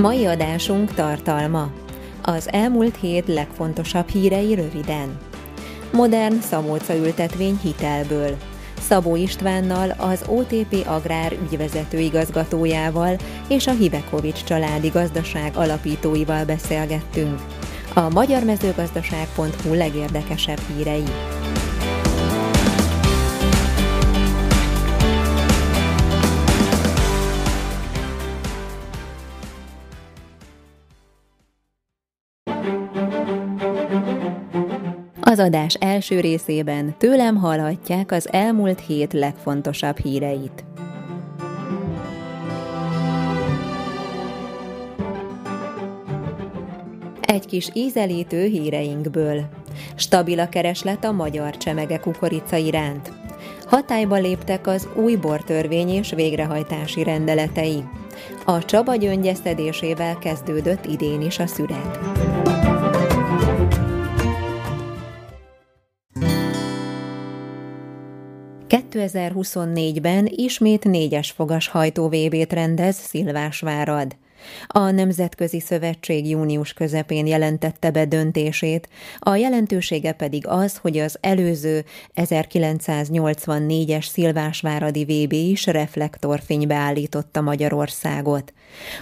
Mai adásunk tartalma. Az elmúlt hét legfontosabb hírei röviden. Modern szamóca ültetvény hitelből. Szabó Istvánnal, az OTP Agrár ügyvezető igazgatójával és a Hibekovics családi gazdaság alapítóival beszélgettünk. A magyarmezőgazdaság.hu legérdekesebb hírei. Az adás első részében tőlem hallhatják az elmúlt hét legfontosabb híreit. Egy kis ízelítő híreinkből. Stabil a kereslet a magyar csemege kukorica iránt. Hatályba léptek az új bortörvény és végrehajtási rendeletei. A Csaba gyöngyeszedésével kezdődött idén is a szüret. 2024-ben ismét négyes fogas hajtó VB-t rendez Szilvásvárad. A Nemzetközi Szövetség június közepén jelentette be döntését, a jelentősége pedig az, hogy az előző 1984-es Szilvásváradi VB is reflektorfénybe állította Magyarországot.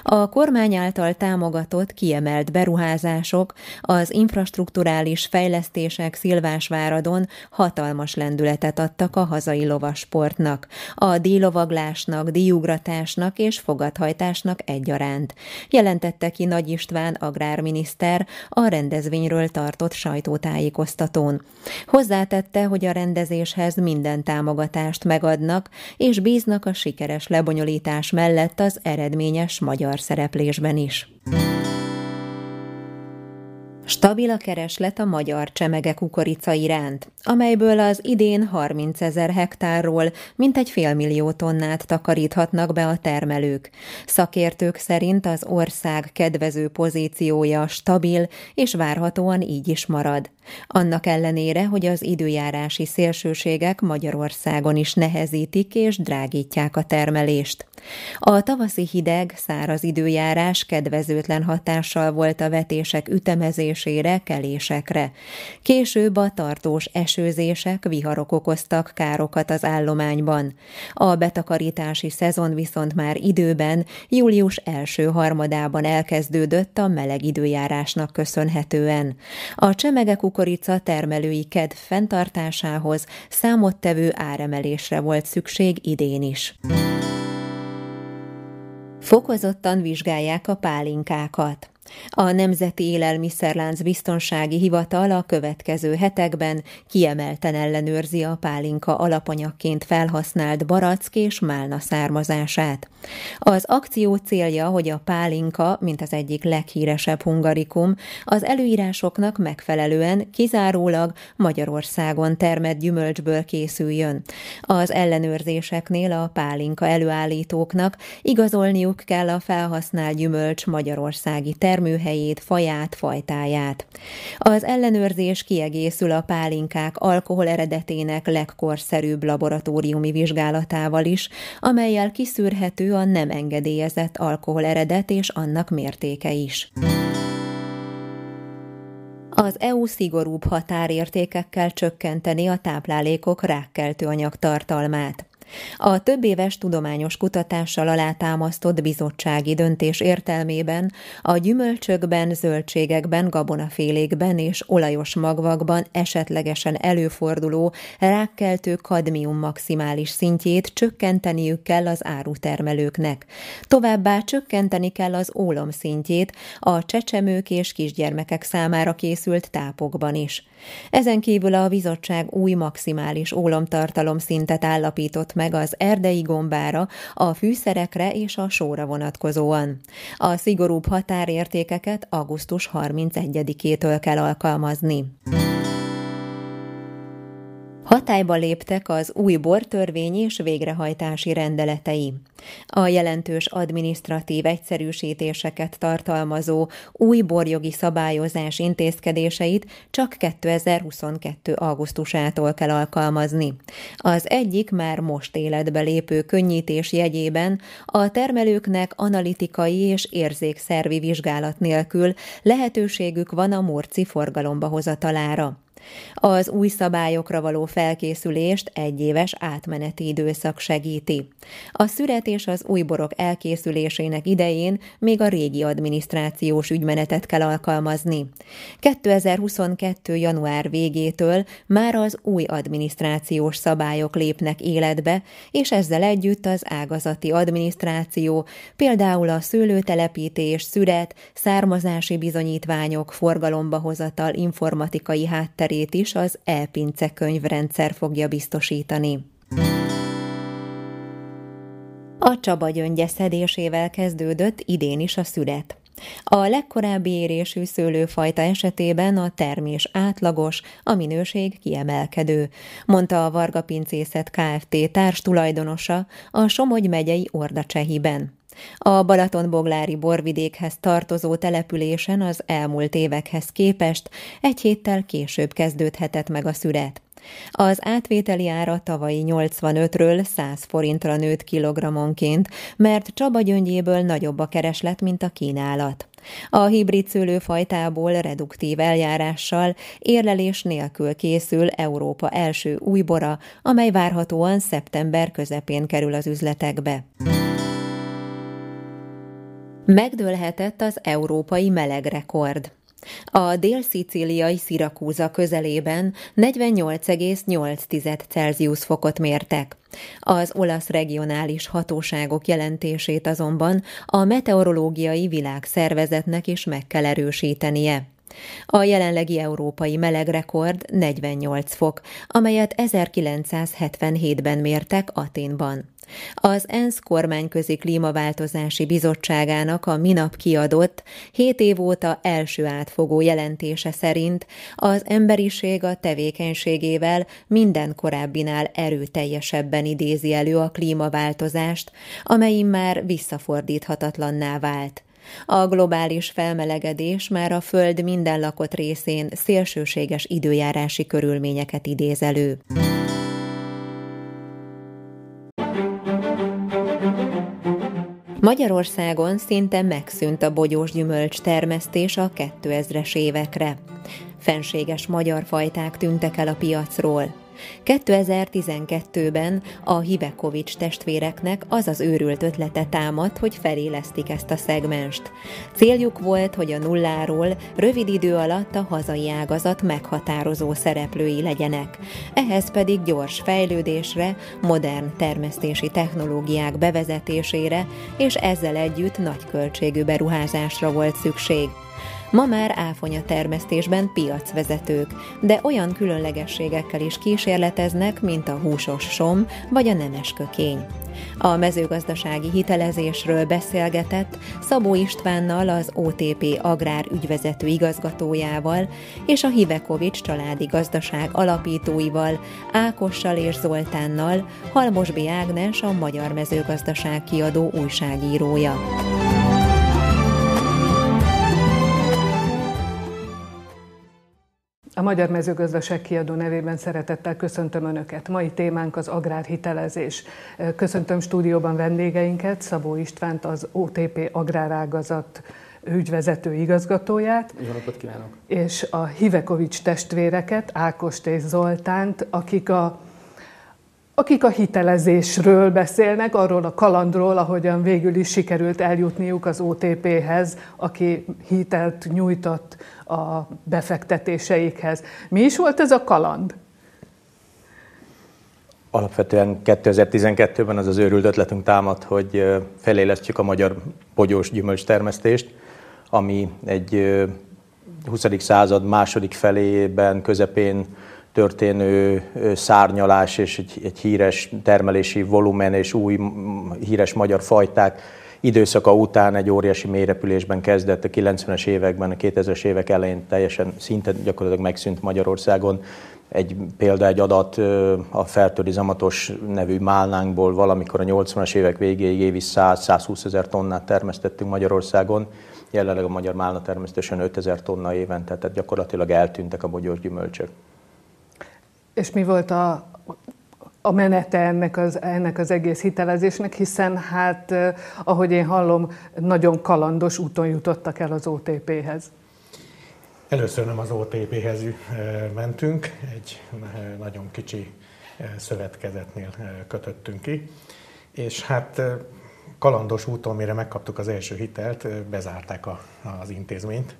A kormány által támogatott kiemelt beruházások, az infrastruktúrális fejlesztések Szilvásváradon hatalmas lendületet adtak a hazai lovasportnak, a díjlovaglásnak, díjugratásnak és fogadhajtásnak egyaránt, jelentette ki Nagy István agrárminiszter a rendezvényről tartott sajtótájékoztatón. Hozzátette, hogy a rendezéshez minden támogatást megadnak, és bíznak a sikeres lebonyolítás mellett az eredményes magyar szereplésben is. Stabil a kereslet a magyar csemege kukorica iránt, amelyből az idén 30 ezer hektárról mintegy félmillió tonnát takaríthatnak be a termelők. Szakértők szerint az ország kedvező pozíciója stabil, és várhatóan így is marad. Annak ellenére, hogy az időjárási szélsőségek Magyarországon is nehezítik és drágítják a termelést. A tavaszi hideg, száraz időjárás kedvezőtlen hatással volt a vetések ütemezésére, kelésekre. Később a tartós esőzések, viharok okoztak károkat az állományban. A betakarítási szezon viszont már időben, július első harmadában elkezdődött a meleg időjárásnak köszönhetően. A csemege kukorica termelői kedv fenntartásához számottevő áremelésre volt szükség idén is. Fokozottan vizsgálják a pálinkákat. A Nemzeti Élelmiszerlánc Biztonsági Hivatal a következő hetekben kiemelten ellenőrzi a pálinka alapanyagként felhasznált barack és málna származását. Az akció célja, hogy a pálinka, mint az egyik leghíresebb hungarikum, az előírásoknak megfelelően kizárólag Magyarországon termett gyümölcsből készüljön. Az ellenőrzéseknél a pálinka előállítóknak igazolniuk kell a felhasznált gyümölcs magyarországi természetét, termőhelyét, faját, fajtáját. Az ellenőrzés kiegészül a pálinkák alkohol eredetének legkorszerűbb laboratóriumi vizsgálatával is, amelyel kiszűrhető a nem engedélyezett alkohol eredet és annak mértéke is. Az EU szigorúbb határértékekkel csökkenteni a táplálékok rákkeltő anyag tartalmát. A több éves tudományos kutatással alátámasztott bizottsági döntés értelmében a gyümölcsökben, zöldségekben, gabonafélékben és olajos magvakban esetlegesen előforduló rákkeltő kadmium maximális szintjét csökkenteniük kell az árutermelőknek. Továbbá csökkenteni kell az ólom szintjét a csecsemők és kisgyermekek számára készült tápokban is. Ezen kívül a bizottság új maximális ólomtartalom szintet állapított meg az erdei gombára, a fűszerekre és a sóra vonatkozóan. A szigorúbb határértékeket augusztus 31-től kell alkalmazni. Hatályba léptek az új bortörvény és végrehajtási rendeletei. A jelentős adminisztratív egyszerűsítéseket tartalmazó új borjogi szabályozás intézkedéseit csak 2022. augusztusától kell alkalmazni. Az egyik már most életbe lépő könnyítés jegyében a termelőknek analitikai és érzékszervi vizsgálat nélkül lehetőségük van a morci forgalomba hozatalára. Az új szabályokra való felkészülést egy éves átmeneti időszak segíti. A szüret és az új borok elkészülésének idején még a régi adminisztrációs ügymenetet kell alkalmazni. 2022. január végétől már az új adminisztrációs szabályok lépnek életbe, és ezzel együtt az ágazati adminisztráció, például a szőlőtelepítés, szüret, származási bizonyítványok, forgalomba hozatal informatikai hátterét szerepét is az e-pince könyvrendszer fogja biztosítani. A Csaba gyöngye szedésével kezdődött idén is a szület. A legkorábbi érésű szőlőfajta esetében a termés átlagos, a minőség kiemelkedő, mondta a Varga Pincészet Kft. társtulajdonosa a Somogy megyei Ordacsehiben. A Balatonboglári borvidékhez tartozó településen az elmúlt évekhez képest egy héttel később kezdődhetett meg a szüret. Az átvételi ára tavalyi 85-ről 100 forintra nőtt kilogrammonként, mert Csaba gyöngyéből nagyobb a kereslet, mint a kínálat. A hibrid szőlőfajtából reduktív eljárással érlelés nélkül készül Európa első újbora, amely várhatóan szeptember közepén kerül az üzletekbe. Megdőlhetett az európai melegrekord. A dél-szicíliai Szirakúza közelében 48,8 Celsius fokot mértek. Az olasz regionális hatóságok jelentését azonban a meteorológiai világszervezetnek is meg kell erősítenie. A jelenlegi európai melegrekord 48 fok, amelyet 1977-ben mértek Aténban. Az ENSZ kormányközi klímaváltozási bizottságának a minap kiadott, hét év óta első átfogó jelentése szerint az emberiség a tevékenységével minden korábbinál erőteljesebben idézi elő a klímaváltozást, amely már visszafordíthatatlanná vált. A globális felmelegedés már a Föld minden lakott részén szélsőséges időjárási körülményeket idéz elő. Magyarországon szinte megszűnt a bogyós gyümölcs termesztés a 2000-es évekre. Fenséges magyar fajták tűntek el a piacról. 2012-ben a Hivekovics testvéreknek az az őrült ötlete támadt, hogy felélesztik ezt a szegmenst. Céljuk volt, hogy a nulláról rövid idő alatt a hazai ágazat meghatározó szereplői legyenek. Ehhez pedig gyors fejlődésre, modern termesztési technológiák bevezetésére és ezzel együtt nagy költségű beruházásra volt szükség. Ma már áfonya termesztésben piacvezetők, de olyan különlegességekkel is kísérleteznek, mint a húsos som vagy a nemes kökény. A mezőgazdasági hitelezésről beszélgetett Szabó Istvánnal, az OTP Agrár ügyvezető igazgatójával és a Hivekovics családi gazdaság alapítóival, Ákossal és Zoltánnal, Halmosbi Ágnes a Magyar Mezőgazdaság kiadó újságírója. Magyar Mezőgazdaság kiadó nevében szeretettel köszöntöm Önöket. Mai témánk az agrárhitelezés. Köszöntöm stúdióban vendégeinket, Szabó Istvánt, az OTP agrárágazat ügyvezető igazgatóját. Jó napot kívánok! És a Hivekovics testvéreket, Ákost és Zoltánt, akik a akik a hitelezésről beszélnek, arról a kalandról, ahogyan végül is sikerült eljutniuk az OTP-hez, aki hitelt nyújtott a befektetéseikhez. Mi is volt ez a kaland? Alapvetően 2012-ben az az őrült ötletünk támad, hogy felélesztjük a magyar bogyós gyümölcs ami egy 20. század második felében, közepén történő szárnyalás és egy, egy híres termelési volumen és új híres magyar fajták időszaka után egy óriási mélyrepülésben kezdett a 90-es években, a 2000-es évek elején teljesen szinte gyakorlatilag megszűnt Magyarországon. Egy példa, egy adat a fertőri zamatos nevű málnánkból valamikor a 80-as évek végéig évi 100-120 ezer tonnát termesztettünk Magyarországon. Jelenleg a magyar málna termesztésen 5000 tonna évente, tehát gyakorlatilag eltűntek a bogyós gyümölcsök. És mi volt a, a menete ennek az, ennek az egész hitelezésnek, hiszen hát, ahogy én hallom, nagyon kalandos úton jutottak el az OTP-hez. Először nem az OTP-hez mentünk, egy nagyon kicsi szövetkezetnél kötöttünk ki, és hát kalandos úton, mire megkaptuk az első hitelt, bezárták a, az intézményt,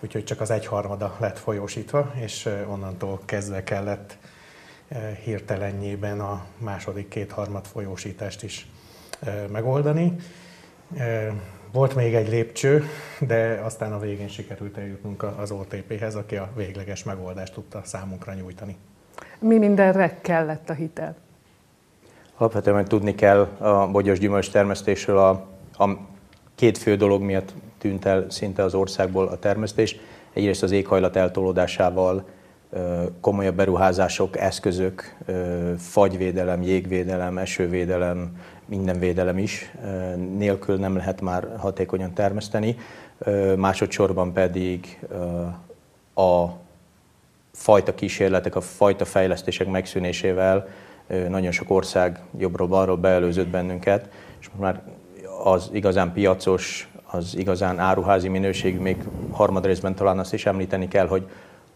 úgyhogy csak az egyharmada lett folyósítva, és onnantól kezdve kellett hirtelennyében a második kétharmad folyósítást is megoldani. Volt még egy lépcső, de aztán a végén sikerült eljutnunk az OTP-hez, aki a végleges megoldást tudta számunkra nyújtani. Mi mindenre kellett a hitel? Alapvetően tudni kell a bogyos gyümölcs termesztésről a, a két fő dolog miatt tűnt el szinte az országból a termesztés. Egyrészt az éghajlat eltolódásával komolyabb beruházások, eszközök, fagyvédelem, jégvédelem, esővédelem, minden védelem is nélkül nem lehet már hatékonyan termeszteni. Másodszorban pedig a fajta kísérletek, a fajta fejlesztések megszűnésével nagyon sok ország jobbról-balról beelőzött bennünket, és most már az igazán piacos, az igazán áruházi minőségű, még harmadrészben talán azt is említeni kell, hogy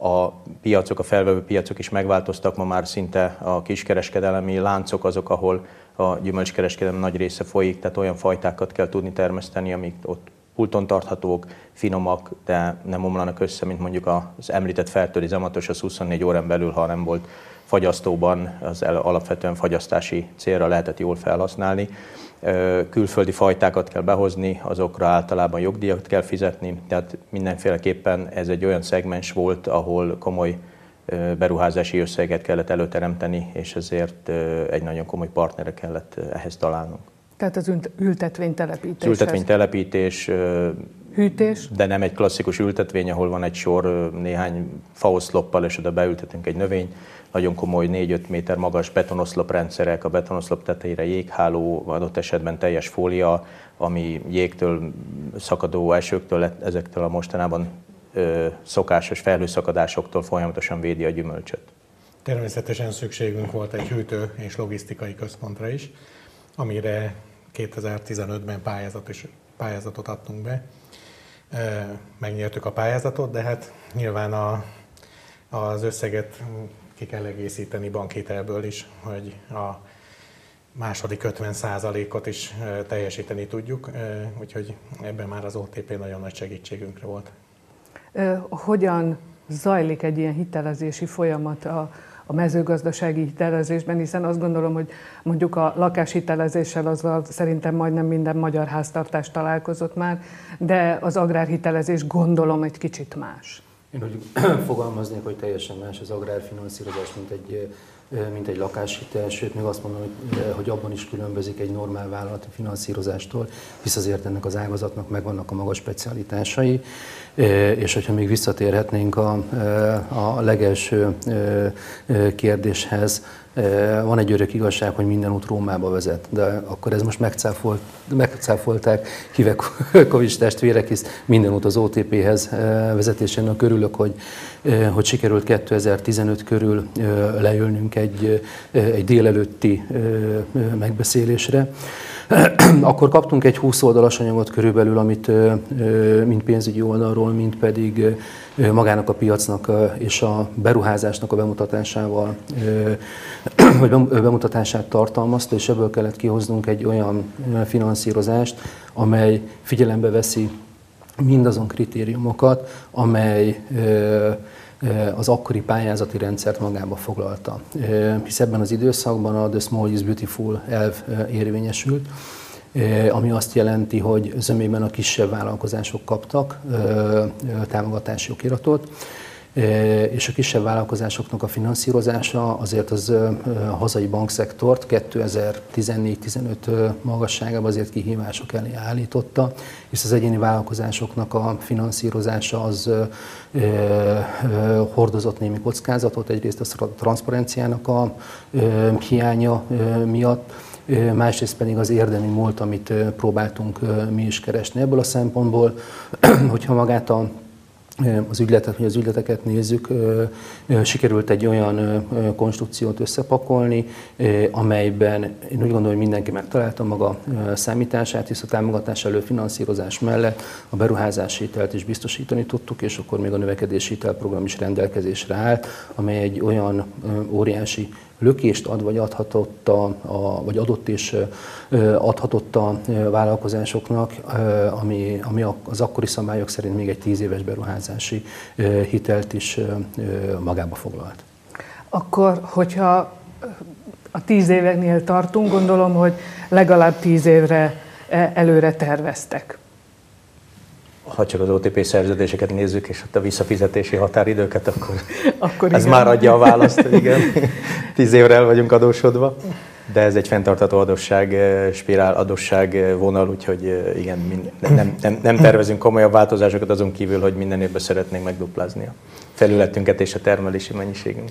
a piacok, a felvevő piacok is megváltoztak, ma már szinte a kiskereskedelemi láncok azok, ahol a gyümölcskereskedelem nagy része folyik, tehát olyan fajtákat kell tudni termeszteni, amik ott pulton tarthatók, finomak, de nem omlanak össze, mint mondjuk az említett fertőri zamatos, az 24 órán belül, ha nem volt fagyasztóban, az alapvetően fagyasztási célra lehetett jól felhasználni. Külföldi fajtákat kell behozni, azokra általában jogdíjat kell fizetni, tehát mindenféleképpen ez egy olyan szegmens volt, ahol komoly beruházási összeget kellett előteremteni, és ezért egy nagyon komoly partnere kellett ehhez találnunk. Tehát az ültetvénytelepítés. Az ültetvénytelepítés. Hűtés? De nem egy klasszikus ültetvény, ahol van egy sor néhány faoszloppal, és oda beültetünk egy növényt. Nagyon komoly 4-5 méter magas betonoszloprendszerek, a betonoszlop tetejére jégháló, adott esetben teljes fólia, ami jégtől, szakadó esőktől, ezektől a mostanában ö, szokásos felhőszakadásoktól folyamatosan védi a gyümölcsöt. Természetesen szükségünk volt egy hűtő és logisztikai központra is, amire 2015-ben pályázat is, pályázatot adtunk be. Megnyertük a pályázatot, de hát nyilván a, az összeget ki kell egészíteni bankhitelből is, hogy a második 50%-ot is teljesíteni tudjuk, úgyhogy ebben már az OTP nagyon nagy segítségünkre volt. Hogyan zajlik egy ilyen hitelezési folyamat a, a mezőgazdasági hitelezésben, hiszen azt gondolom, hogy mondjuk a lakáshitelezéssel azzal szerintem majdnem minden magyar háztartás találkozott már, de az agrárhitelezés gondolom egy kicsit más. Én úgy fogalmaznék, hogy teljesen más az agrárfinanszírozás, mint egy, mint egy lakáshitel, sőt még azt mondom, hogy, hogy abban is különbözik egy normál vállalati finanszírozástól, hisz azért ennek az ágazatnak megvannak a magas specialitásai, és hogyha még visszatérhetnénk a, a legelső kérdéshez, van egy örök igazság, hogy minden út Rómába vezet, de akkor ez most megcáfolt, megcáfolták hívek Kovics testvérek, hisz minden út az OTP-hez vezetésének örülök, hogy, hogy sikerült 2015 körül leülnünk egy, egy délelőtti megbeszélésre. Akkor kaptunk egy 20 oldalas anyagot körülbelül, amit mind pénzügyi oldalról, mind pedig magának a piacnak és a beruházásnak a bemutatásával vagy bemutatását tartalmazta, és ebből kellett kihoznunk egy olyan finanszírozást, amely figyelembe veszi mindazon kritériumokat, amely az akkori pályázati rendszert magába foglalta. Hisz ebben az időszakban a The Small is Beautiful elv érvényesült, ami azt jelenti, hogy zömében a kisebb vállalkozások kaptak támogatási okiratot, és a kisebb vállalkozásoknak a finanszírozása azért az a hazai bankszektort 2014-15 magasságában azért kihívások elé állította, és az egyéni vállalkozásoknak a finanszírozása az hordozott némi kockázatot, egyrészt a transzparenciának a hiánya miatt, másrészt pedig az érdemi múlt, amit próbáltunk mi is keresni. Ebből a szempontból, hogyha magát a az ügyletet, vagy az ügyleteket nézzük, sikerült egy olyan konstrukciót összepakolni, amelyben én úgy gondolom, hogy mindenki megtalálta maga számítását, hisz a támogatás előfinanszírozás mellett a beruházási hitelt is biztosítani tudtuk, és akkor még a növekedési hitelprogram is rendelkezésre állt, amely egy olyan óriási lökést ad, vagy adhatott, a, a, vagy adott és adhatott a vállalkozásoknak, ami, ami az akkori szabályok szerint még egy tíz éves beruházási hitelt is magába foglalt. Akkor, hogyha a tíz éveknél tartunk, gondolom, hogy legalább tíz évre e, előre terveztek ha csak az OTP szerződéseket nézzük, és ott a visszafizetési határidőket, akkor, akkor ez igen. már adja a választ, igen, tíz évre el vagyunk adósodva. De ez egy fenntartató adósság, eh, spirál adósság eh, vonal, úgyhogy eh, igen, nem, nem, nem tervezünk komolyabb változásokat azon kívül, hogy minden évben szeretnénk megduplázni a felületünket és a termelési mennyiségünk.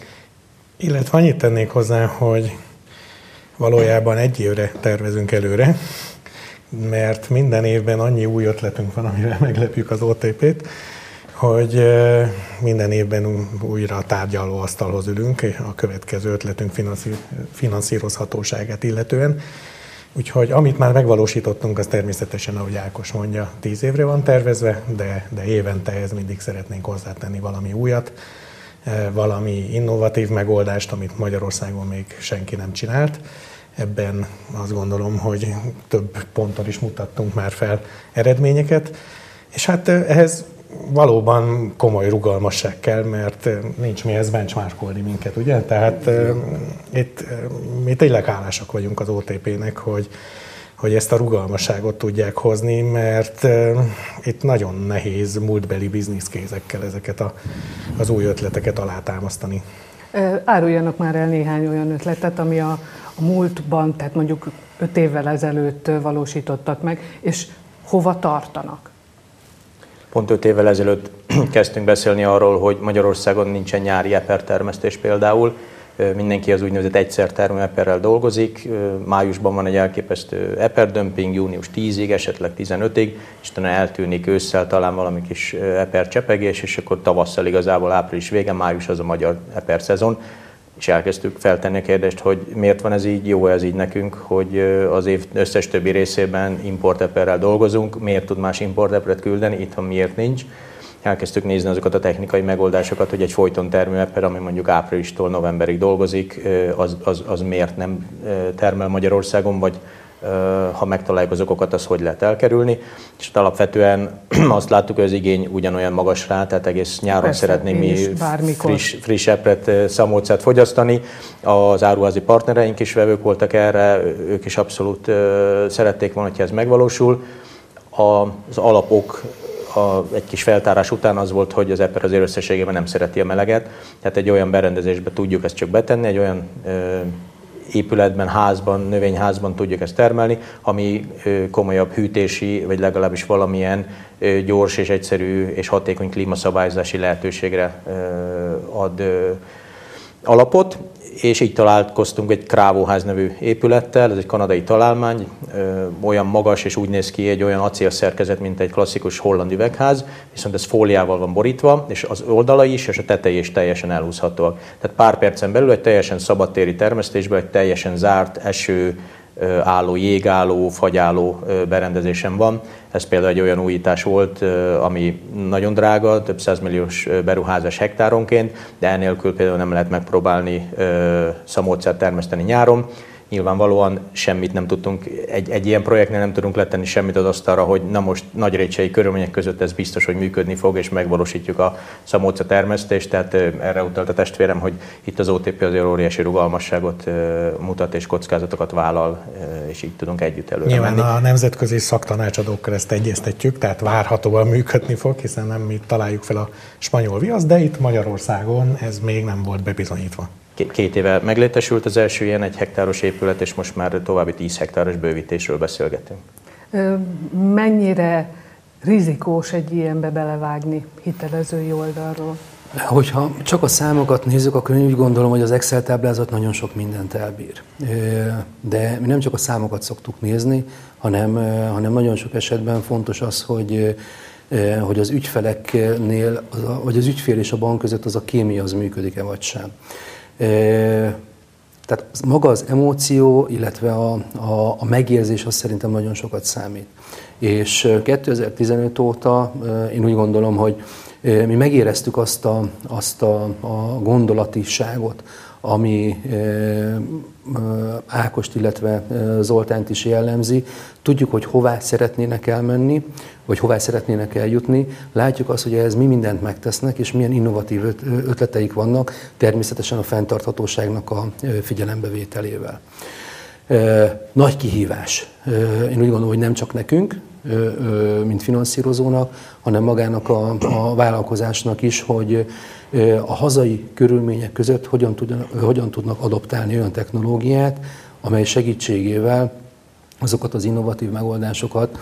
Illetve annyit tennék hozzá, hogy valójában egy évre tervezünk előre, mert minden évben annyi új ötletünk van, amivel meglepjük az OTP-t, hogy minden évben újra a tárgyaló asztalhoz ülünk a következő ötletünk finanszírozhatóságát illetően. Úgyhogy amit már megvalósítottunk, az természetesen, ahogy Ákos mondja, tíz évre van tervezve, de, de évente ez mindig szeretnénk hozzátenni valami újat, valami innovatív megoldást, amit Magyarországon még senki nem csinált ebben azt gondolom, hogy több ponton is mutattunk már fel eredményeket, és hát ehhez valóban komoly rugalmasság kell, mert nincs mihez benchmarkolni minket, ugye? Tehát itt mi tényleg hálásak vagyunk az OTP-nek, hogy, hogy ezt a rugalmasságot tudják hozni, mert itt nagyon nehéz múltbeli bizniszkézekkel ezeket a, az új ötleteket alátámasztani. Áruljanak már el néhány olyan ötletet, ami a, a múltban, tehát mondjuk öt évvel ezelőtt valósítottak meg, és hova tartanak? Pont öt évvel ezelőtt kezdtünk beszélni arról, hogy Magyarországon nincsen nyári epertermesztés például, mindenki az úgynevezett egyszer termő eperrel dolgozik. Májusban van egy elképesztő eperdömping, június 10-ig, esetleg 15-ig, és utána eltűnik ősszel talán valami kis eper csepegés, és akkor tavasszal igazából április vége, május az a magyar eper szezon és elkezdtük feltenni a kérdést, hogy miért van ez így, jó ez így nekünk, hogy az év összes többi részében importeperrel dolgozunk, miért tud más importeperet küldeni, itthon miért nincs. Elkezdtük nézni azokat a technikai megoldásokat, hogy egy folyton termőeper, ami mondjuk áprilistól novemberig dolgozik, az, az, az miért nem termel Magyarországon, vagy ha megtaláljuk az okokat, az hogy lehet elkerülni. És alapvetően azt láttuk, hogy az igény ugyanolyan magas rá, tehát egész nyáron Persze, szeretnénk mi friss, friss epret, szamócát fogyasztani. Az áruházi partnereink is vevők voltak erre, ők is abszolút szerették volna, hogy ez megvalósul. Az alapok a, egy kis feltárás után az volt, hogy az eper azért összességében nem szereti a meleget, tehát egy olyan berendezésbe tudjuk ezt csak betenni, egy olyan épületben, házban, növényházban tudjuk ezt termelni, ami komolyabb hűtési, vagy legalábbis valamilyen gyors és egyszerű és hatékony klímaszabályozási lehetőségre ad alapot, és így találkoztunk egy Krávóház nevű épülettel, ez egy kanadai találmány, olyan magas és úgy néz ki egy olyan acélszerkezet, mint egy klasszikus holland üvegház, viszont ez fóliával van borítva, és az oldalai is és a tetejé is teljesen elhúzhatóak. Tehát pár percen belül egy teljesen szabadtéri termesztésben, egy teljesen zárt eső, álló, jégálló, fagyálló berendezésem van. Ez például egy olyan újítás volt, ami nagyon drága, több százmilliós beruházás hektáronként, de enélkül például nem lehet megpróbálni szamócát termeszteni nyáron nyilvánvalóan semmit nem tudtunk, egy, egy ilyen projektnél nem tudunk letenni semmit az asztalra, hogy na most nagy rétsei körülmények között ez biztos, hogy működni fog, és megvalósítjuk a szamóca termesztést, tehát erre utalt a testvérem, hogy itt az OTP azért óriási rugalmasságot mutat és kockázatokat vállal, és így tudunk együtt előre Nyilván menni. a nemzetközi szaktanácsadókkal ezt egyeztetjük, tehát várhatóan működni fog, hiszen nem mi találjuk fel a spanyol viasz, de itt Magyarországon ez még nem volt bebizonyítva. Két éve meglétesült az első ilyen egy hektáros épület, és most már további 10 hektáros bővítésről beszélgetünk. Mennyire rizikós egy ilyenbe belevágni hitelezői oldalról? Hogyha csak a számokat nézzük, akkor én úgy gondolom, hogy az Excel táblázat nagyon sok mindent elbír. De mi nem csak a számokat szoktuk nézni, hanem, hanem nagyon sok esetben fontos az, hogy hogy az ügyfeleknél, vagy az ügyfél és a bank között az a kémia az működik-e vagy sem. Tehát maga az emóció, illetve a, a, a megérzés az szerintem nagyon sokat számít. És 2015 óta én úgy gondolom, hogy mi megéreztük azt a, azt a, a gondolatiságot, ami Ákost, illetve Zoltánt is jellemzi. Tudjuk, hogy hová szeretnének elmenni, vagy hová szeretnének eljutni. Látjuk azt, hogy ez mi mindent megtesznek, és milyen innovatív ötleteik vannak, természetesen a fenntarthatóságnak a figyelembevételével. Nagy kihívás. Én úgy gondolom, hogy nem csak nekünk, mint finanszírozónak, hanem magának a, a vállalkozásnak is, hogy a hazai körülmények között hogyan, tudnak, hogyan tudnak adoptálni olyan technológiát, amely segítségével azokat az innovatív megoldásokat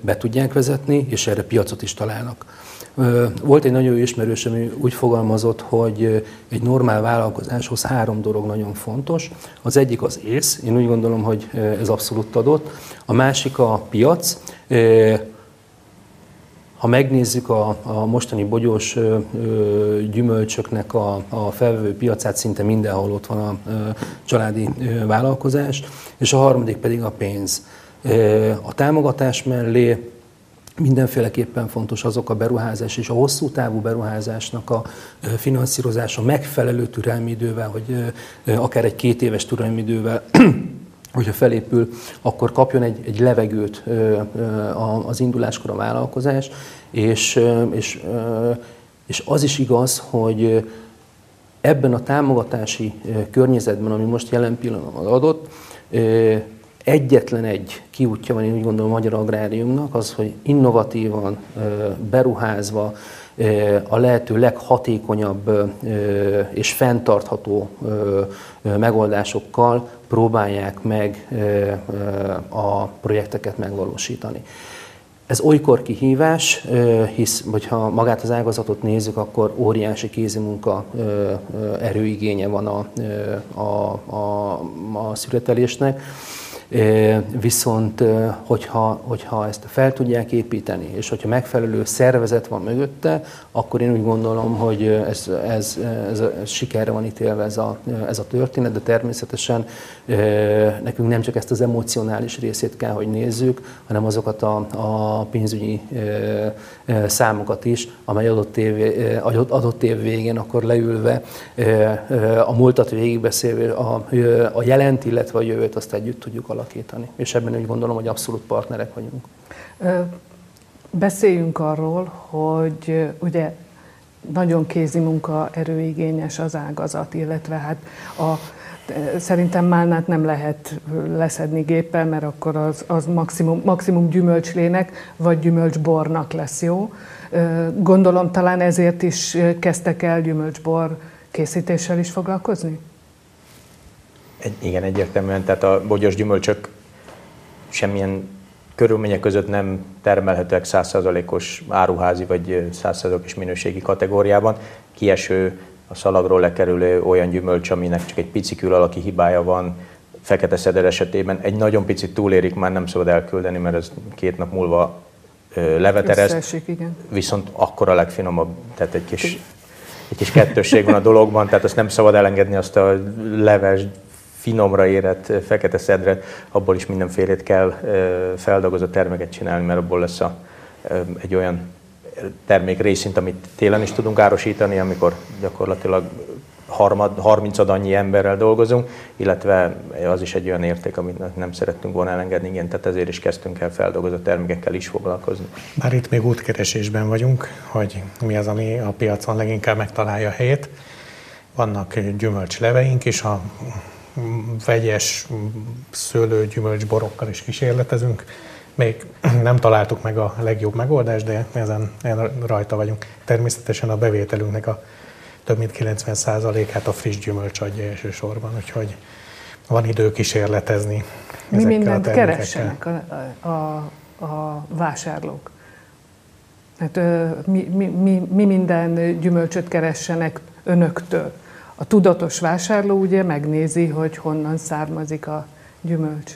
be tudják vezetni, és erre piacot is találnak. Volt egy nagyon jó ismerős, ami úgy fogalmazott, hogy egy normál vállalkozáshoz három dolog nagyon fontos. Az egyik az ész, én úgy gondolom, hogy ez abszolút adott. A másik a piac. Ha megnézzük a, a mostani bogyós ö, ö, gyümölcsöknek a, a felvevő piacát, szinte mindenhol ott van a ö, családi ö, vállalkozás, és a harmadik pedig a pénz. Ö, a támogatás mellé Mindenféleképpen fontos azok a beruházás és a hosszú távú beruházásnak a finanszírozása megfelelő türelmidővel, hogy akár egy két éves türelmidővel hogyha felépül, akkor kapjon egy, egy levegőt az induláskor a vállalkozás, és, és, és az is igaz, hogy ebben a támogatási környezetben, ami most jelen pillanatban adott, egyetlen egy kiútja van, én úgy gondolom, a magyar agráriumnak, az, hogy innovatívan, beruházva, a lehető leghatékonyabb és fenntartható megoldásokkal próbálják meg a projekteket megvalósítani. Ez olykor kihívás, hisz, hogyha magát az ágazatot nézzük, akkor óriási kézimunka erőigénye van a, a, a, a születelésnek. Viszont, hogyha, hogyha ezt fel tudják építeni, és hogyha megfelelő szervezet van mögötte, akkor én úgy gondolom, hogy ez, ez, ez, ez sikerre van ítélve ez a, ez a történet, de természetesen nekünk nem csak ezt az emocionális részét kell, hogy nézzük, hanem azokat a, a pénzügyi számokat is, amely adott év, adott év végén akkor leülve a múltat végigbeszélve a, a jelent, illetve a jövőt azt együtt tudjuk alakítani. És ebben úgy gondolom, hogy abszolút partnerek vagyunk. Beszéljünk arról, hogy ugye nagyon kézi munka erőigényes az ágazat, illetve hát a Szerintem málnát nem lehet leszedni géppel, mert akkor az, az maximum, maximum gyümölcslének vagy gyümölcsbornak lesz jó. Gondolom talán ezért is kezdtek el gyümölcsbor készítéssel is foglalkozni? Egy, igen, egyértelműen. Tehát a bogyos gyümölcsök semmilyen körülmények között nem termelhetőek 100%-os áruházi vagy 100%-os minőségi kategóriában. Kieső a szalagról lekerülő olyan gyümölcs, aminek csak egy pici külalaki hibája van, fekete szeder esetében egy nagyon picit túlérik, már nem szabad elküldeni, mert ez két nap múlva igen. Viszont akkor a legfinomabb, tehát egy kis, egy kis kettősség van a dologban, tehát azt nem szabad elengedni azt a leves, finomra érett fekete szedret, abból is mindenfélét kell feldolgozott terméket csinálni, mert abból lesz a, egy olyan termék részint, amit télen is tudunk árosítani, amikor gyakorlatilag harmad, 30 annyi emberrel dolgozunk, illetve az is egy olyan érték, amit nem szerettünk volna elengedni, igen, tehát ezért is kezdtünk el feldolgozott termékekkel is foglalkozni. Bár itt még útkeresésben vagyunk, hogy mi az, ami a piacon leginkább megtalálja a helyét. Vannak gyümölcsleveink is, a vegyes szőlő gyümölcsborokkal is kísérletezünk. Még nem találtuk meg a legjobb megoldást, de ezen, rajta vagyunk. Természetesen a bevételünknek a több mint 90%-át a friss gyümölcs adja elsősorban, úgyhogy van idő kísérletezni. Mi mindent keressenek a, a, a vásárlók? Hát, mi, mi, mi, mi minden gyümölcsöt keressenek önöktől? A tudatos vásárló ugye megnézi, hogy honnan származik a gyümölcs.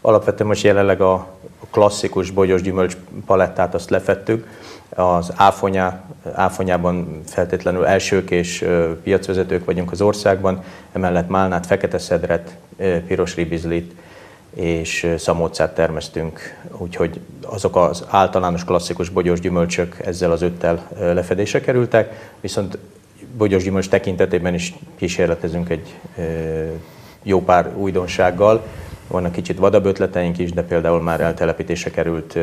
Alapvetően most jelenleg a klasszikus bogyos gyümölcs palettát azt lefettük, az áfonyá, áfonyában feltétlenül elsők és piacvezetők vagyunk az országban, emellett málnát, fekete szedret, piros ribizlit és szamócát termesztünk, úgyhogy azok az általános klasszikus bogyós gyümölcsök ezzel az öttel lefedésre kerültek, viszont bogyós gyümölcs tekintetében is kísérletezünk egy jó pár újdonsággal, vannak kicsit vadabb ötleteink is, de például már eltelepítése került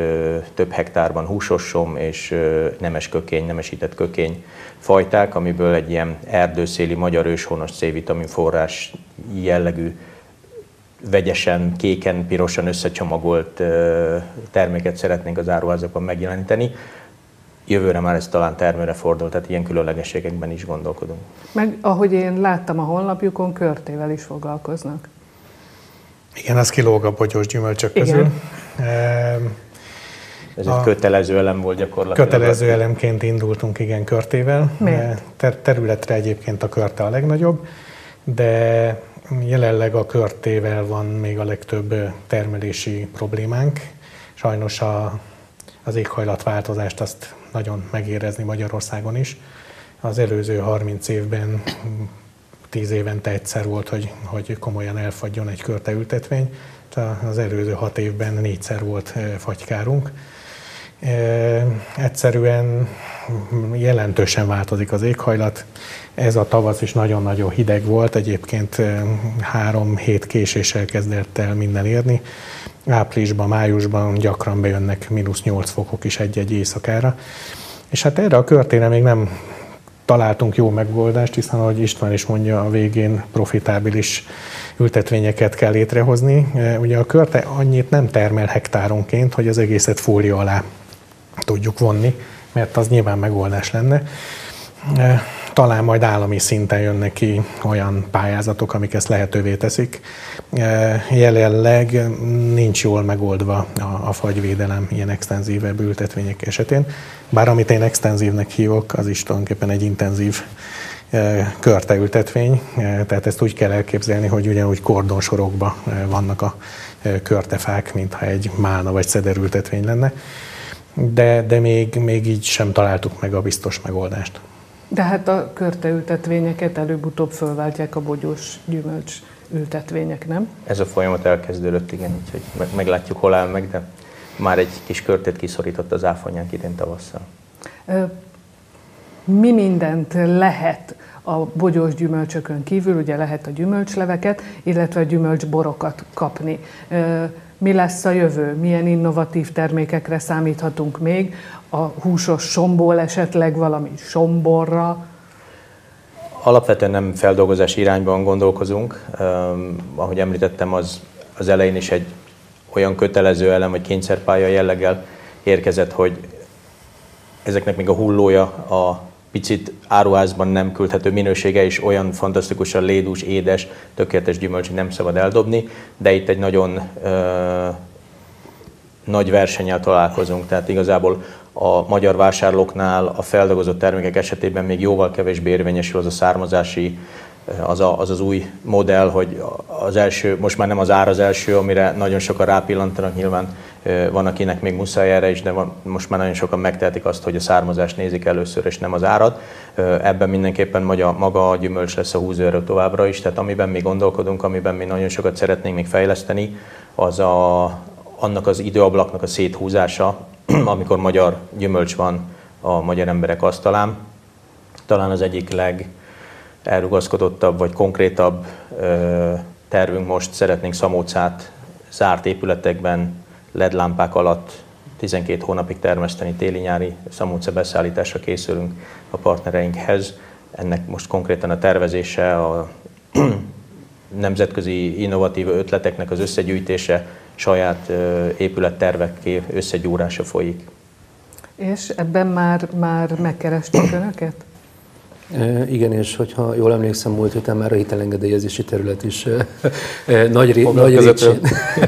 több hektárban húsosom és nemes kökény, nemesített kökény fajták, amiből egy ilyen erdőszéli magyar őshonos C-vitamin forrás jellegű vegyesen, kéken, pirosan összecsomagolt terméket szeretnénk az áruházakban megjeleníteni. Jövőre már ez talán termőre fordul, tehát ilyen különlegességekben is gondolkodunk. Meg ahogy én láttam a honlapjukon, körtével is foglalkoznak. Igen, az kilóg a bogyós gyümölcsök Igen. közül. Ez a egy kötelező elem volt gyakorlatilag. Kötelező elemként indultunk, igen, körtével. Miért? Ter- területre egyébként a körte a legnagyobb, de jelenleg a körtével van még a legtöbb termelési problémánk. Sajnos a, az éghajlatváltozást azt nagyon megérezni Magyarországon is. Az előző 30 évben tíz évente egyszer volt, hogy, hogy komolyan elfagyjon egy körteültetvény. Az előző hat évben négyszer volt fagykárunk. Egyszerűen jelentősen változik az éghajlat. Ez a tavasz is nagyon-nagyon hideg volt, egyébként három hét késéssel kezdett el minden érni. Áprilisban, májusban gyakran bejönnek mínusz 8 fokok is egy-egy éjszakára. És hát erre a körtére még nem találtunk jó megoldást, hiszen ahogy István is mondja, a végén profitábilis ültetvényeket kell létrehozni. E, ugye a körte annyit nem termel hektáronként, hogy az egészet fólia alá tudjuk vonni, mert az nyilván megoldás lenne. Talán majd állami szinten jönnek ki olyan pályázatok, amik ezt lehetővé teszik. E, jelenleg nincs jól megoldva a, a fagyvédelem ilyen extenzívebb ültetvények esetén, bár amit én extenzívnek hívok, az is tulajdonképpen egy intenzív e, körteültetvény, e, tehát ezt úgy kell elképzelni, hogy ugyanúgy kordonsorokba vannak a körtefák, mintha egy málna vagy szederültetvény lenne, de, de még, még így sem találtuk meg a biztos megoldást. De hát a körteültetvényeket előbb-utóbb fölváltják a bogyós gyümölcs ültetvények, nem? Ez a folyamat elkezdődött, igen, úgyhogy meg, meglátjuk, hol áll meg, de már egy kis körtét kiszorított az áfonyánk idén tavasszal. Mi mindent lehet a bogyós gyümölcsökön kívül, ugye lehet a gyümölcsleveket, illetve a gyümölcsborokat kapni mi lesz a jövő, milyen innovatív termékekre számíthatunk még, a húsos somból esetleg valami somborra. Alapvetően nem feldolgozás irányban gondolkozunk. Um, ahogy említettem, az, az elején is egy olyan kötelező elem, vagy kényszerpálya jelleggel érkezett, hogy ezeknek még a hullója a picit áruházban nem küldhető minősége is olyan fantasztikusan lédús, édes, tökéletes gyümölcs, nem szabad eldobni, de itt egy nagyon ö, nagy versenyel találkozunk, tehát igazából a magyar vásárlóknál a feldolgozott termékek esetében még jóval kevésbé érvényesül az a származási az, a, az az új modell, hogy az első, most már nem az ár az első, amire nagyon sokan rápillantanak, nyilván van, akinek még muszáj erre is, de van, most már nagyon sokan megtehetik azt, hogy a származást nézik először, és nem az árat. Ebben mindenképpen maga, maga a gyümölcs lesz a húzóerő továbbra is, tehát amiben mi gondolkodunk, amiben mi nagyon sokat szeretnénk még fejleszteni, az a, annak az időablaknak a széthúzása, amikor magyar gyümölcs van a magyar emberek asztalán. Talán az egyik legelrugaszkodottabb vagy konkrétabb tervünk most szeretnénk Szamócát zárt épületekben LED lámpák alatt 12 hónapig termeszteni téli-nyári szamóca beszállításra készülünk a partnereinkhez. Ennek most konkrétan a tervezése, a nemzetközi innovatív ötleteknek az összegyűjtése, saját épülettervekké összegyúrása folyik. És ebben már, már megkeresték Önöket? Igen, és hogyha jól emlékszem, múlt héten már a hitelengedélyezési terület is nagy, ré, nagy rétsén.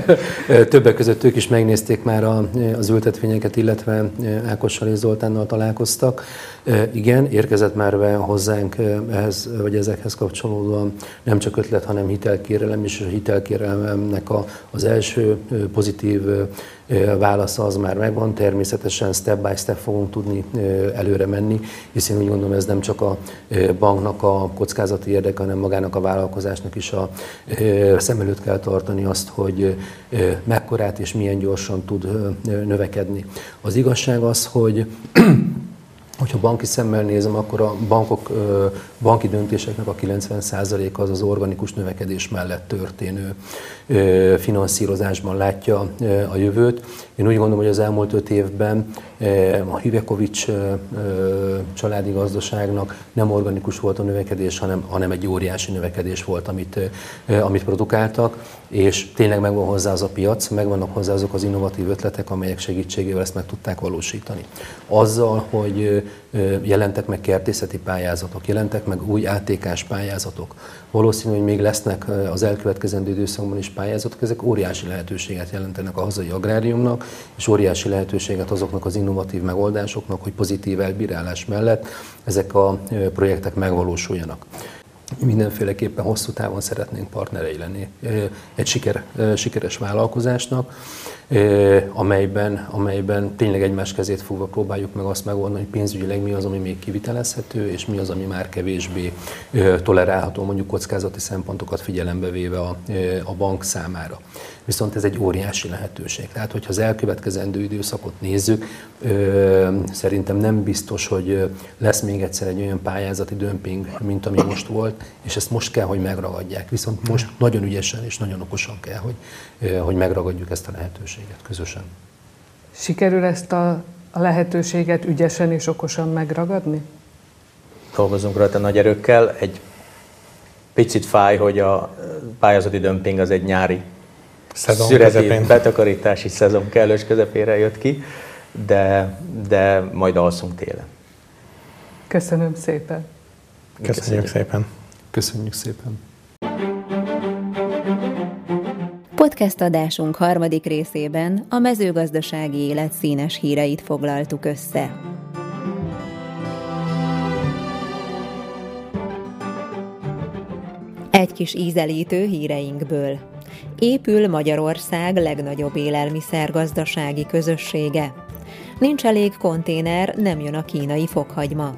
Többek között ők is megnézték már a, az ültetvényeket, illetve Ákossal és Zoltánnal találkoztak. Igen, érkezett már be hozzánk ehhez, vagy ezekhez kapcsolódóan nem csak ötlet, hanem hitelkérelem, és a hitelkérelemnek a, az első pozitív válasza az már megvan. Természetesen step by step fogunk tudni előre menni, hiszen úgy gondolom ez nem csak a banknak a kockázati érdeke, hanem magának a vállalkozásnak is a szem előtt kell tartani azt, hogy mekkorát és milyen gyorsan tud növekedni. Az igazság az, hogy Hogyha banki szemmel nézem, akkor a bankok, banki döntéseknek a 90%-a az az organikus növekedés mellett történő finanszírozásban látja a jövőt. Én úgy gondolom, hogy az elmúlt öt évben a Hivekovics családi gazdaságnak nem organikus volt a növekedés, hanem, hanem egy óriási növekedés volt, amit, amit produkáltak, és tényleg megvan hozzá az a piac, megvannak hozzá azok az innovatív ötletek, amelyek segítségével ezt meg tudták valósítani. Azzal, hogy jelentek meg kertészeti pályázatok, jelentek meg új ATK-s pályázatok, valószínű, hogy még lesznek az elkövetkezendő időszakban is pályázatok, ezek óriási lehetőséget jelentenek a hazai agráriumnak, és óriási lehetőséget azoknak az innovatív megoldásoknak, hogy pozitív elbírálás mellett ezek a projektek megvalósuljanak mindenféleképpen hosszú távon szeretnénk partnerei lenni egy siker, sikeres vállalkozásnak, amelyben, amelyben tényleg egymás kezét fogva próbáljuk meg azt megoldani, hogy pénzügyileg mi az, ami még kivitelezhető, és mi az, ami már kevésbé tolerálható, mondjuk kockázati szempontokat figyelembe véve a, a bank számára. Viszont ez egy óriási lehetőség. Tehát, hogyha az elkövetkezendő időszakot nézzük, szerintem nem biztos, hogy lesz még egyszer egy olyan pályázati dömping, mint ami most volt, és ezt most kell, hogy megragadják. Viszont most nagyon ügyesen és nagyon okosan kell, hogy, hogy megragadjuk ezt a lehetőséget közösen. Sikerül ezt a, a lehetőséget ügyesen és okosan megragadni? Dolgozunk rajta nagy erőkkel. Egy picit fáj, hogy a pályázati dömping az egy nyári szezon szüreti betakarítási szezon kellős közepére jött ki, de, de majd alszunk télen. Köszönöm szépen. Köszönjük, Köszönjük szépen. Köszönjük szépen. Podcast adásunk harmadik részében a mezőgazdasági élet színes híreit foglaltuk össze. Egy kis ízelítő híreinkből. Épül Magyarország legnagyobb élelmiszergazdasági közössége. Nincs elég konténer, nem jön a kínai fokhagyma.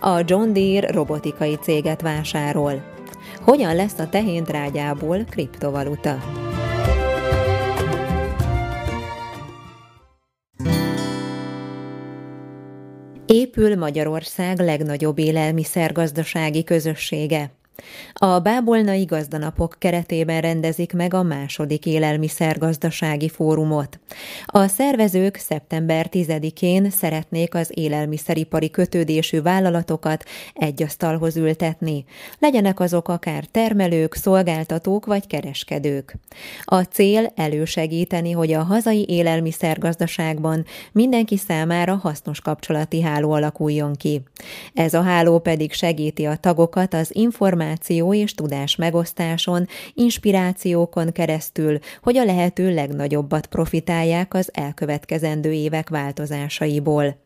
A John Deere robotikai céget vásárol. Hogyan lesz a tehéntrágyából kriptovaluta? Épül Magyarország legnagyobb élelmiszergazdasági közössége. A Bábolnai Gazdanapok keretében rendezik meg a második élelmiszergazdasági fórumot. A szervezők szeptember 10-én szeretnék az élelmiszeripari kötődésű vállalatokat egy asztalhoz ültetni. Legyenek azok akár termelők, szolgáltatók vagy kereskedők. A cél elősegíteni, hogy a hazai élelmiszergazdaságban mindenki számára hasznos kapcsolati háló alakuljon ki. Ez a háló pedig segíti a tagokat az információ információ és tudás megosztáson, inspirációkon keresztül, hogy a lehető legnagyobbat profitálják az elkövetkezendő évek változásaiból.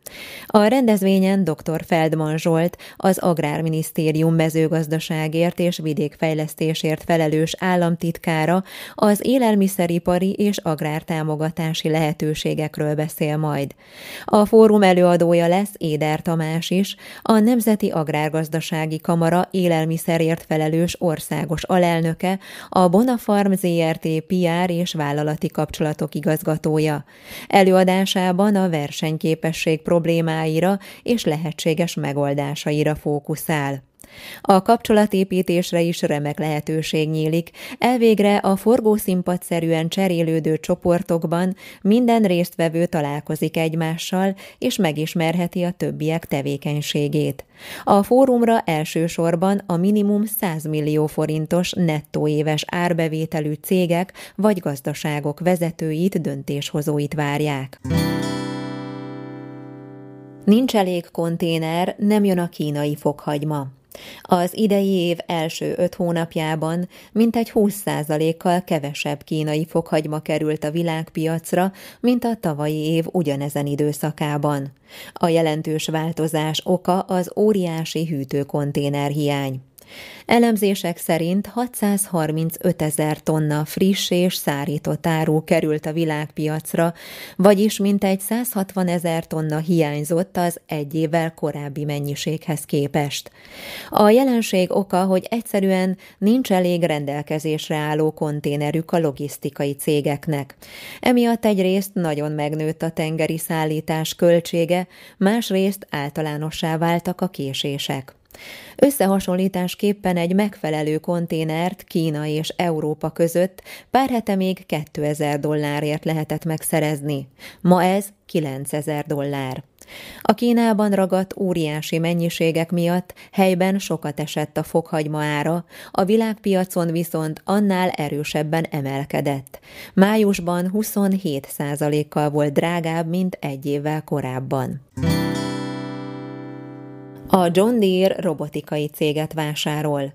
A rendezvényen dr. Feldman Zsolt, az Agrárminisztérium mezőgazdaságért és vidékfejlesztésért felelős államtitkára az élelmiszeripari és agrártámogatási lehetőségekről beszél majd. A fórum előadója lesz Éder Tamás is, a Nemzeti Agrárgazdasági Kamara élelmiszerért felelős országos alelnöke, a Bonafarm ZRT PR és vállalati kapcsolatok igazgatója. Előadásában a versenyképesség problémáira és lehetséges megoldásaira fókuszál. A kapcsolatépítésre is remek lehetőség nyílik. Elvégre a forgószínpadszerűen cserélődő csoportokban minden résztvevő találkozik egymással, és megismerheti a többiek tevékenységét. A fórumra elsősorban a minimum 100 millió forintos nettó éves árbevételű cégek vagy gazdaságok vezetőit, döntéshozóit várják. Nincs elég konténer, nem jön a kínai fokhagyma. Az idei év első öt hónapjában mintegy 20%-kal kevesebb kínai fokhagyma került a világpiacra, mint a tavalyi év ugyanezen időszakában. A jelentős változás oka az óriási hűtőkonténer hiány. Elemzések szerint 635 ezer tonna friss és szárított áru került a világpiacra, vagyis mintegy 160 ezer tonna hiányzott az egy évvel korábbi mennyiséghez képest. A jelenség oka, hogy egyszerűen nincs elég rendelkezésre álló konténerük a logisztikai cégeknek. Emiatt egyrészt nagyon megnőtt a tengeri szállítás költsége, másrészt általánossá váltak a késések. Összehasonlításképpen egy megfelelő konténert Kína és Európa között pár hete még 2000 dollárért lehetett megszerezni. Ma ez 9000 dollár. A Kínában ragadt óriási mennyiségek miatt helyben sokat esett a fokhagyma ára, a világpiacon viszont annál erősebben emelkedett. Májusban 27 kal volt drágább, mint egy évvel korábban. A John Deere robotikai céget vásárol.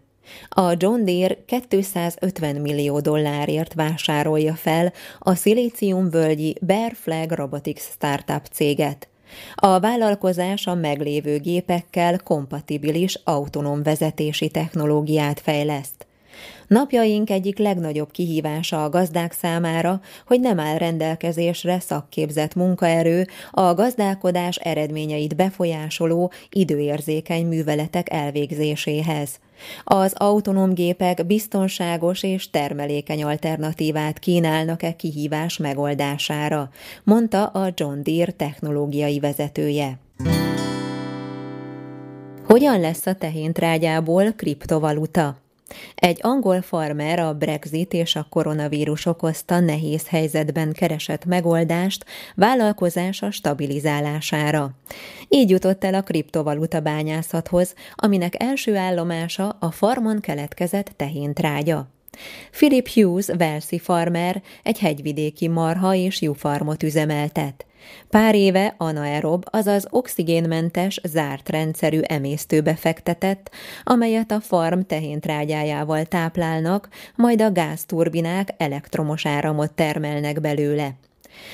A John Deere 250 millió dollárért vásárolja fel a szilíciumvölgyi Bear Flag Robotics startup céget. A vállalkozás a meglévő gépekkel kompatibilis autonóm vezetési technológiát fejleszt. Napjaink egyik legnagyobb kihívása a gazdák számára, hogy nem áll rendelkezésre szakképzett munkaerő a gazdálkodás eredményeit befolyásoló időérzékeny műveletek elvégzéséhez. Az autonóm gépek biztonságos és termelékeny alternatívát kínálnak-e kihívás megoldására, mondta a John Deere technológiai vezetője. Hogyan lesz a tehéntrágyából kriptovaluta? Egy angol farmer a Brexit és a koronavírus okozta nehéz helyzetben keresett megoldást vállalkozása stabilizálására. Így jutott el a kriptovaluta bányászathoz, aminek első állomása a farmon keletkezett tehéntrágya. Philip Hughes, Velszi farmer, egy hegyvidéki marha és jufarmot üzemeltet. Pár éve anaerob, azaz oxigénmentes, zárt rendszerű emésztőbe fektetett, amelyet a farm tehéntrágyájával táplálnak, majd a gázturbinák elektromos áramot termelnek belőle.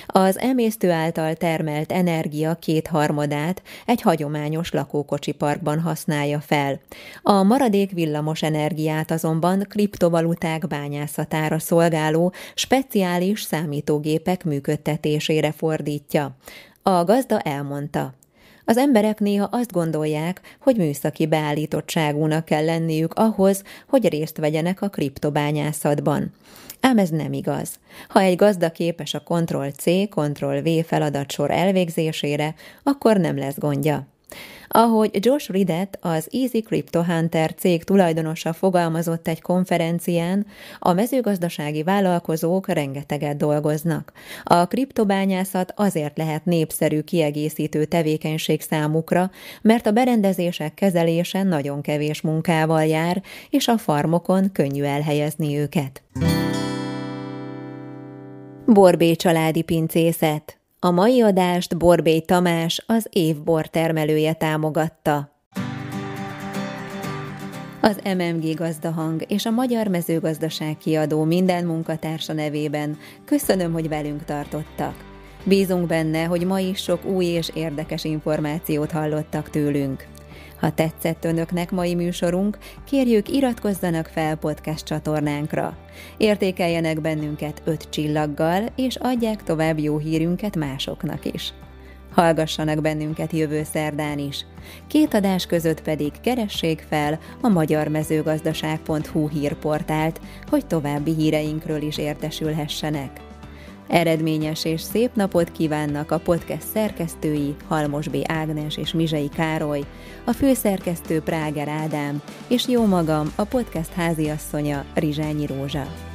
Az emésztő által termelt energia kétharmadát egy hagyományos lakókocsi parkban használja fel. A maradék villamos energiát azonban kriptovaluták bányászatára szolgáló speciális számítógépek működtetésére fordítja. A gazda elmondta. Az emberek néha azt gondolják, hogy műszaki beállítottságúnak kell lenniük ahhoz, hogy részt vegyenek a kriptobányászatban. Ám ez nem igaz. Ha egy gazda képes a Ctrl-C, Ctrl-V feladatsor elvégzésére, akkor nem lesz gondja. Ahogy Josh Ridet, az Easy Crypto Hunter cég tulajdonosa fogalmazott egy konferencián, a mezőgazdasági vállalkozók rengeteget dolgoznak. A kriptobányászat azért lehet népszerű kiegészítő tevékenység számukra, mert a berendezések kezelése nagyon kevés munkával jár, és a farmokon könnyű elhelyezni őket. Borbé családi pincészet a mai adást Borbély Tamás, az év bortermelője támogatta. Az MMG Gazdahang és a Magyar Mezőgazdaság kiadó minden munkatársa nevében köszönöm, hogy velünk tartottak. Bízunk benne, hogy ma is sok új és érdekes információt hallottak tőlünk. Ha tetszett önöknek mai műsorunk, kérjük iratkozzanak fel podcast csatornánkra. Értékeljenek bennünket öt csillaggal, és adják tovább jó hírünket másoknak is. Hallgassanak bennünket jövő szerdán is. Két adás között pedig keressék fel a magyarmezőgazdaság.hu hírportált, hogy további híreinkről is értesülhessenek. Eredményes és szép napot kívánnak a podcast szerkesztői Halmos B. Ágnes és Mizsei Károly, a főszerkesztő Práger Ádám, és jó magam, a podcast háziasszonya Rizsányi Rózsa.